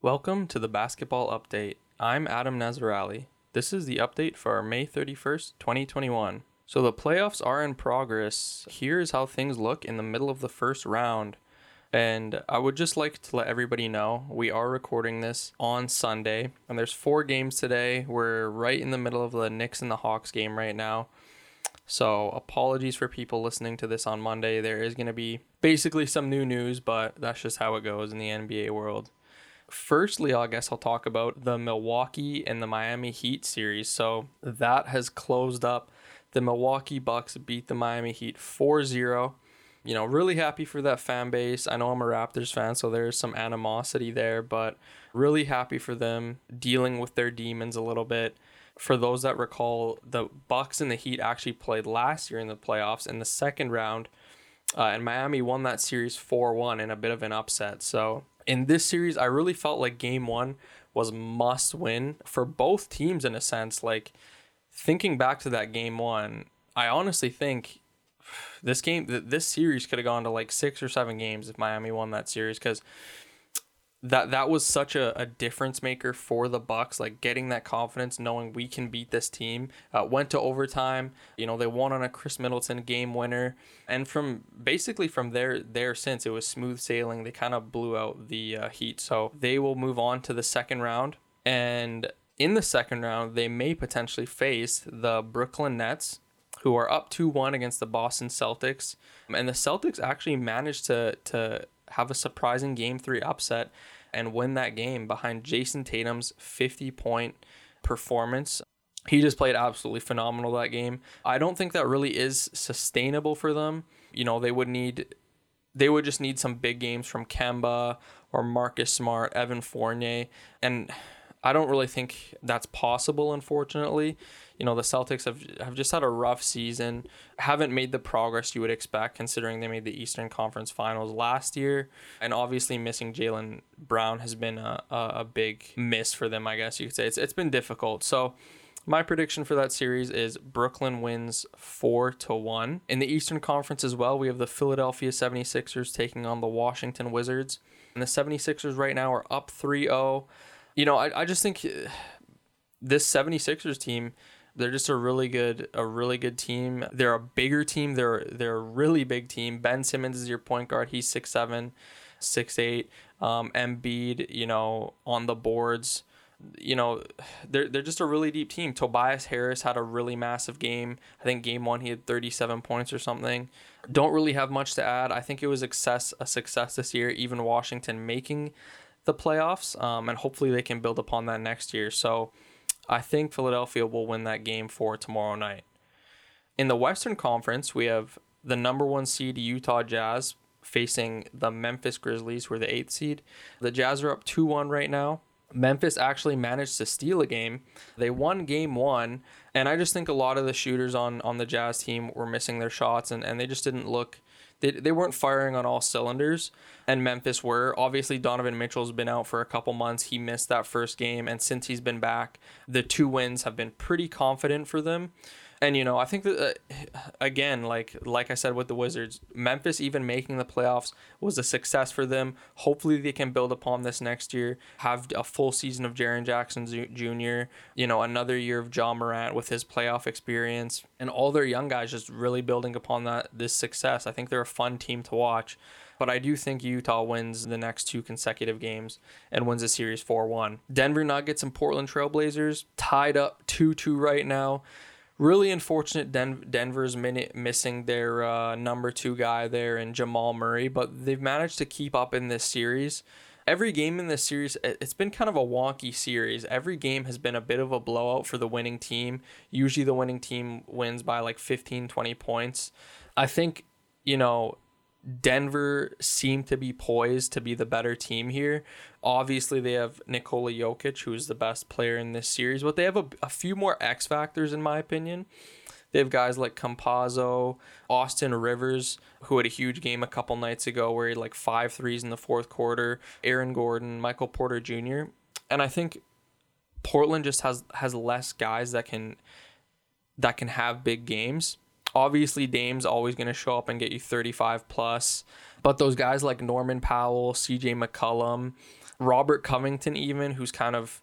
Welcome to the basketball update. I'm Adam Nazarali. This is the update for May 31st, 2021. So the playoffs are in progress. Here's how things look in the middle of the first round. And I would just like to let everybody know we are recording this on Sunday, and there's four games today. We're right in the middle of the Knicks and the Hawks game right now. So apologies for people listening to this on Monday. There is going to be basically some new news, but that's just how it goes in the NBA world. Firstly, I guess I'll talk about the Milwaukee and the Miami Heat series. So that has closed up. The Milwaukee Bucks beat the Miami Heat 4 0 you know, really happy for that fan base. I know I'm a Raptors fan, so there's some animosity there, but really happy for them dealing with their demons a little bit. For those that recall, the Bucks and the Heat actually played last year in the playoffs in the second round, uh, and Miami won that series 4 1 in a bit of an upset. So in this series, I really felt like game one was must win for both teams in a sense. Like thinking back to that game one, I honestly think this game, this series could have gone to like six or seven games if Miami won that series because that that was such a, a difference maker for the bucks like getting that confidence knowing we can beat this team. Uh, went to overtime you know they won on a Khris Middleton game winner. And from basically from there there since it was smooth sailing. They kind of blew out the uh, heat. So they will move on to the second round. And in the second round they may potentially face the brooklyn nets who are up 2-1 against the Boston Celtics. And the Celtics actually managed to to have a surprising game 3 upset and win that game behind Jayson Tatum's 50-point performance. He just played absolutely phenomenal that game. I don't think that really is sustainable for them. You know, they would need they would just need some big games from Kemba or Marcus Smart, Evan Fournier, and I don't really think that's possible, unfortunately. You know, the Celtics have, have just had a rough season, haven't made the progress you would expect considering they made the Eastern Conference Finals last year. And obviously, missing Jaylen Brown has been a, a, big miss for them, I guess you could say. It's, it's been difficult. So, my prediction for that series is Brooklyn wins 4 to 1. In the Eastern Conference as well, we have the Philadelphia 76ers taking on the Washington Wizards. And the 76ers right now are up 3-0 you know, I, I just think uh, this 76ers team, they're just a really good a really good team. They're a bigger team. They're they're a really big team. Ben Simmons is your point guard. He's 6'7", 6'8". Um, Embiid, you know, on the boards. You know, they're they're just a really deep team. Tobias Harris had a really massive game. I think game one he had 37 points or something. Don't really have much to add. I think it was success a success this year. Even Washington making the playoffs, um, and hopefully they can build upon that next year. So I think Philadelphia will win that game for tomorrow night. In the Western Conference, we have the number one seed Utah Jazz facing the Memphis Grizzlies, who are the eighth seed. The Jazz are up 2 1 right now. Memphis actually managed to steal a game. They won game one, and I just think a lot of the shooters on, on the Jazz team were missing their shots and, and they just didn't look they, they weren't firing on all cylinders, and Memphis were. Obviously, Donovan Mitchell's been out for a couple months. He missed that first game, and since he's been back, the two wins have been pretty confident for them. And you know, I think that uh, again, like like I said with the Wizards, Memphis even making the playoffs was a success for them. Hopefully, they can build upon this next year. Have a full season of Jaren Jackson Jr. You know, another year of Ja Morant with his playoff experience, and all their young guys just really building upon that this success. I think they're a fun team to watch. But I do think Utah wins the next two consecutive games and wins the series 4 1. Denver Nuggets and Portland Trailblazers tied up 2 2 right now really unfortunate Den- Denver's minute missing their uh, number two guy there in Jamal Murray, but they've managed to keep up in this series. Every game in this series, it's been kind of a wonky series. Every game has been a bit of a blowout for the winning team. Usually the winning team wins by like 15, 20 points. I think, you know, Denver seem to be poised to be the better team here. Obviously, they have Nikola Jokic, who is the best player in this series, but they have a, a few more X factors, in my opinion. They have guys like Campazzo, Austin Rivers, who had a huge game a couple nights ago where he had like five threes in the fourth quarter, Aaron Gordon, Michael Porter Jr. And I think Portland just has has less guys that can that can have big games obviously Dame's always going to show up and get you 35 plus, but those guys like Norman Powell, CJ McCollum, Robert Covington, even who's kind of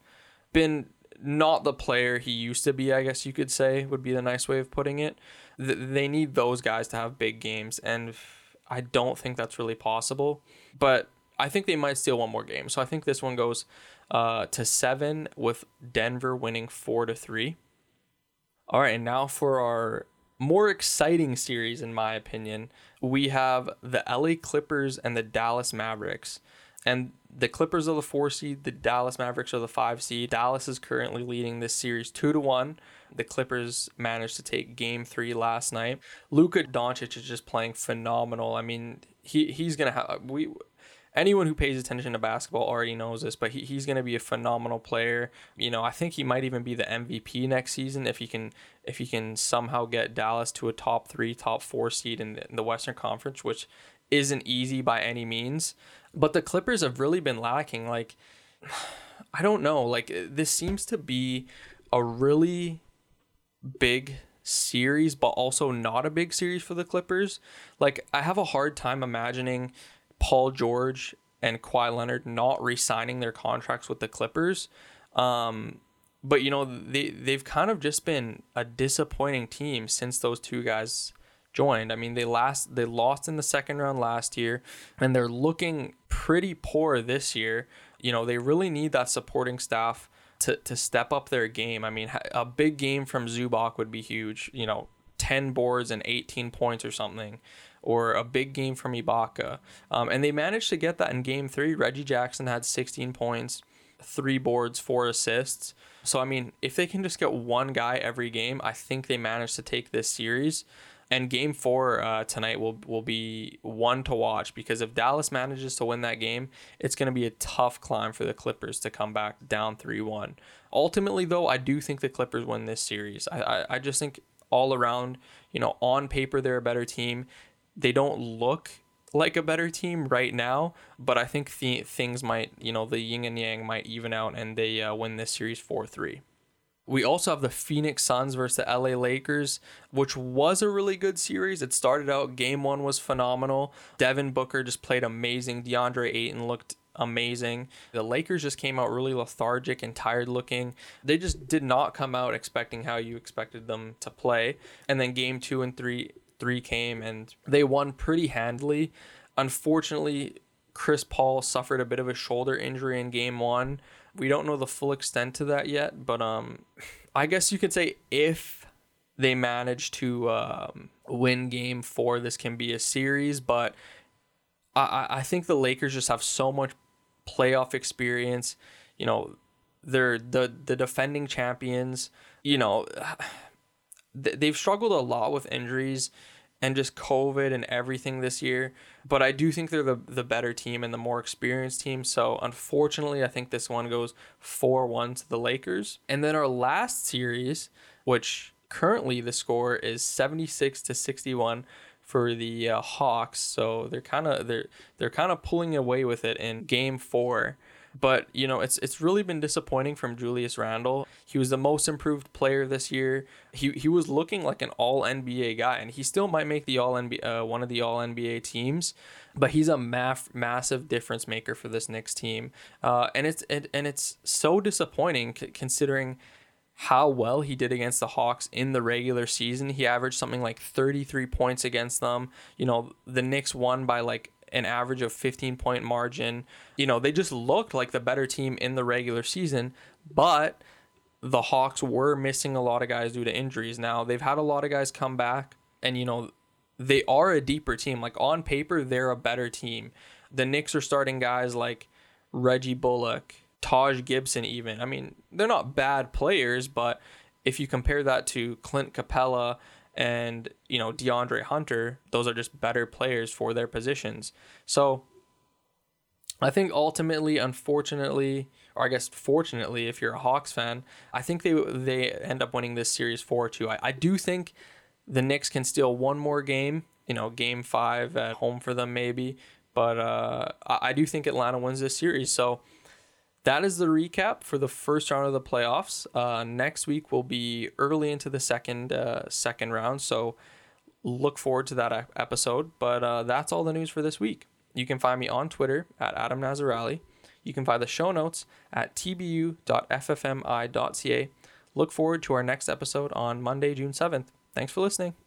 been not the player he used to be, I guess you could say, would be the nice way of putting it. They need those guys to have big games, and I don't think that's really possible. But I think they might steal one more game. So I think this one goes uh, to seven with Denver winning four to three. All right, and now for our more exciting series, in my opinion, we have the LA Clippers and the Dallas Mavericks. And the Clippers are the four seed, the Dallas Mavericks are the five seed. Dallas is currently leading this series two to one. The Clippers managed to take game three last night. Luka Doncic is just playing phenomenal. I mean, he he's gonna have we anyone who pays attention to basketball already knows this, but he, he's going to be a phenomenal player. You know, I think he might even be the MVP next season if he can if he can somehow get Dallas to a top three, top four seed in the, in the Western Conference, which isn't easy by any means. But the Clippers have really been lacking. Like, I don't know. Like, uh, this seems to be a really big series, but also not a big series for the Clippers. Like, I have a hard time imagining Paul George and Kawhi Leonard not re-signing their contracts with the Clippers. Um, but you know they they've kind of just been a disappointing team since those two guys joined. I mean they last they lost in the second round last year, and they're looking pretty poor this year. You know they really need that supporting staff to to step up their game. I mean a big game from Zubac would be huge. You know 10 boards and 18 points or something or a big game from Ibaka. Um, and they managed to get that in game three. Reggie Jackson had 16 points, three boards, four assists. So, I mean, if they can just get one guy every game, I think they managed to take this series. And game four uh, tonight will, will be one to watch because if Dallas manages to win that game, it's going to be a tough climb for the Clippers to come back down 3 1. Ultimately, though, I do think the Clippers win this series. I, I, I just think all around, you know, on paper, they're a better team they don't look like a better team right now, but I think the things might, you know, the yin and yang might even out and they uh, win this series 4 3. We also have the Phoenix Suns versus the LA Lakers, which was a really good series. It started out, game one was phenomenal. Devin Booker just played amazing. DeAndre Ayton looked amazing. The Lakers just came out really lethargic and tired looking. They just did not come out expecting how you expected them to play. And then game two and three, three came and they won pretty handily. Unfortunately, Chris Paul suffered a bit of a shoulder injury in game one. We don't know the full extent to that yet, but um, I guess you could say if they manage to um, win game four, this can be a series. But I, I think the Lakers just have so much playoff experience. You know, they're the the defending champions. You know, they've struggled a lot with injuries and just COVID and everything this year. But I do think they're the, the better team and the more experienced team. So unfortunately, I think this one goes 4 1 to the Lakers. And then our last series, which currently the score is 76 to 61 for the uh, Hawks. So they're kind of they're they're kind of pulling away with it in game 4. But you know, it's it's really been disappointing from Julius Randle. He was the most improved player this year. He he was looking like an All NBA guy, and he still might make the All NBA uh, one of the All NBA teams. But he's a massive difference maker for this Knicks team, uh, and it's it, and it's so disappointing c- considering how well he did against the Hawks in the regular season. He averaged something like 33 points against them. You know, the Knicks won by like an average of 15 point margin. You know, they just looked like the better team in the regular season, but the Hawks were missing a lot of guys due to injuries. Now, they've had a lot of guys come back, and, you know, they are a deeper team. Like on paper, they're a better team. The Knicks are starting guys like Reggie Bullock, Taj Gibson, even. I mean, they're not bad players, but if you compare that to Clint Capela and you know DeAndre Hunter, those are just better players for their positions. So I think ultimately, unfortunately, or I guess fortunately, if you're a Hawks fan, I think they they end up winning this series four two. I, I do think the Knicks can steal one more game, you know, game five at home for them maybe, but uh, I, I do think Atlanta wins this series. So that is the recap for the first round of the playoffs. Uh, next week will be early into the second uh, second round, so look forward to that episode. But uh, that's all the news for this week. You can find me on Twitter at Adam Nazarali. You can find the show notes at tbu.ffmi.ca. Look forward to our next episode on Monday, June 7th. Thanks for listening.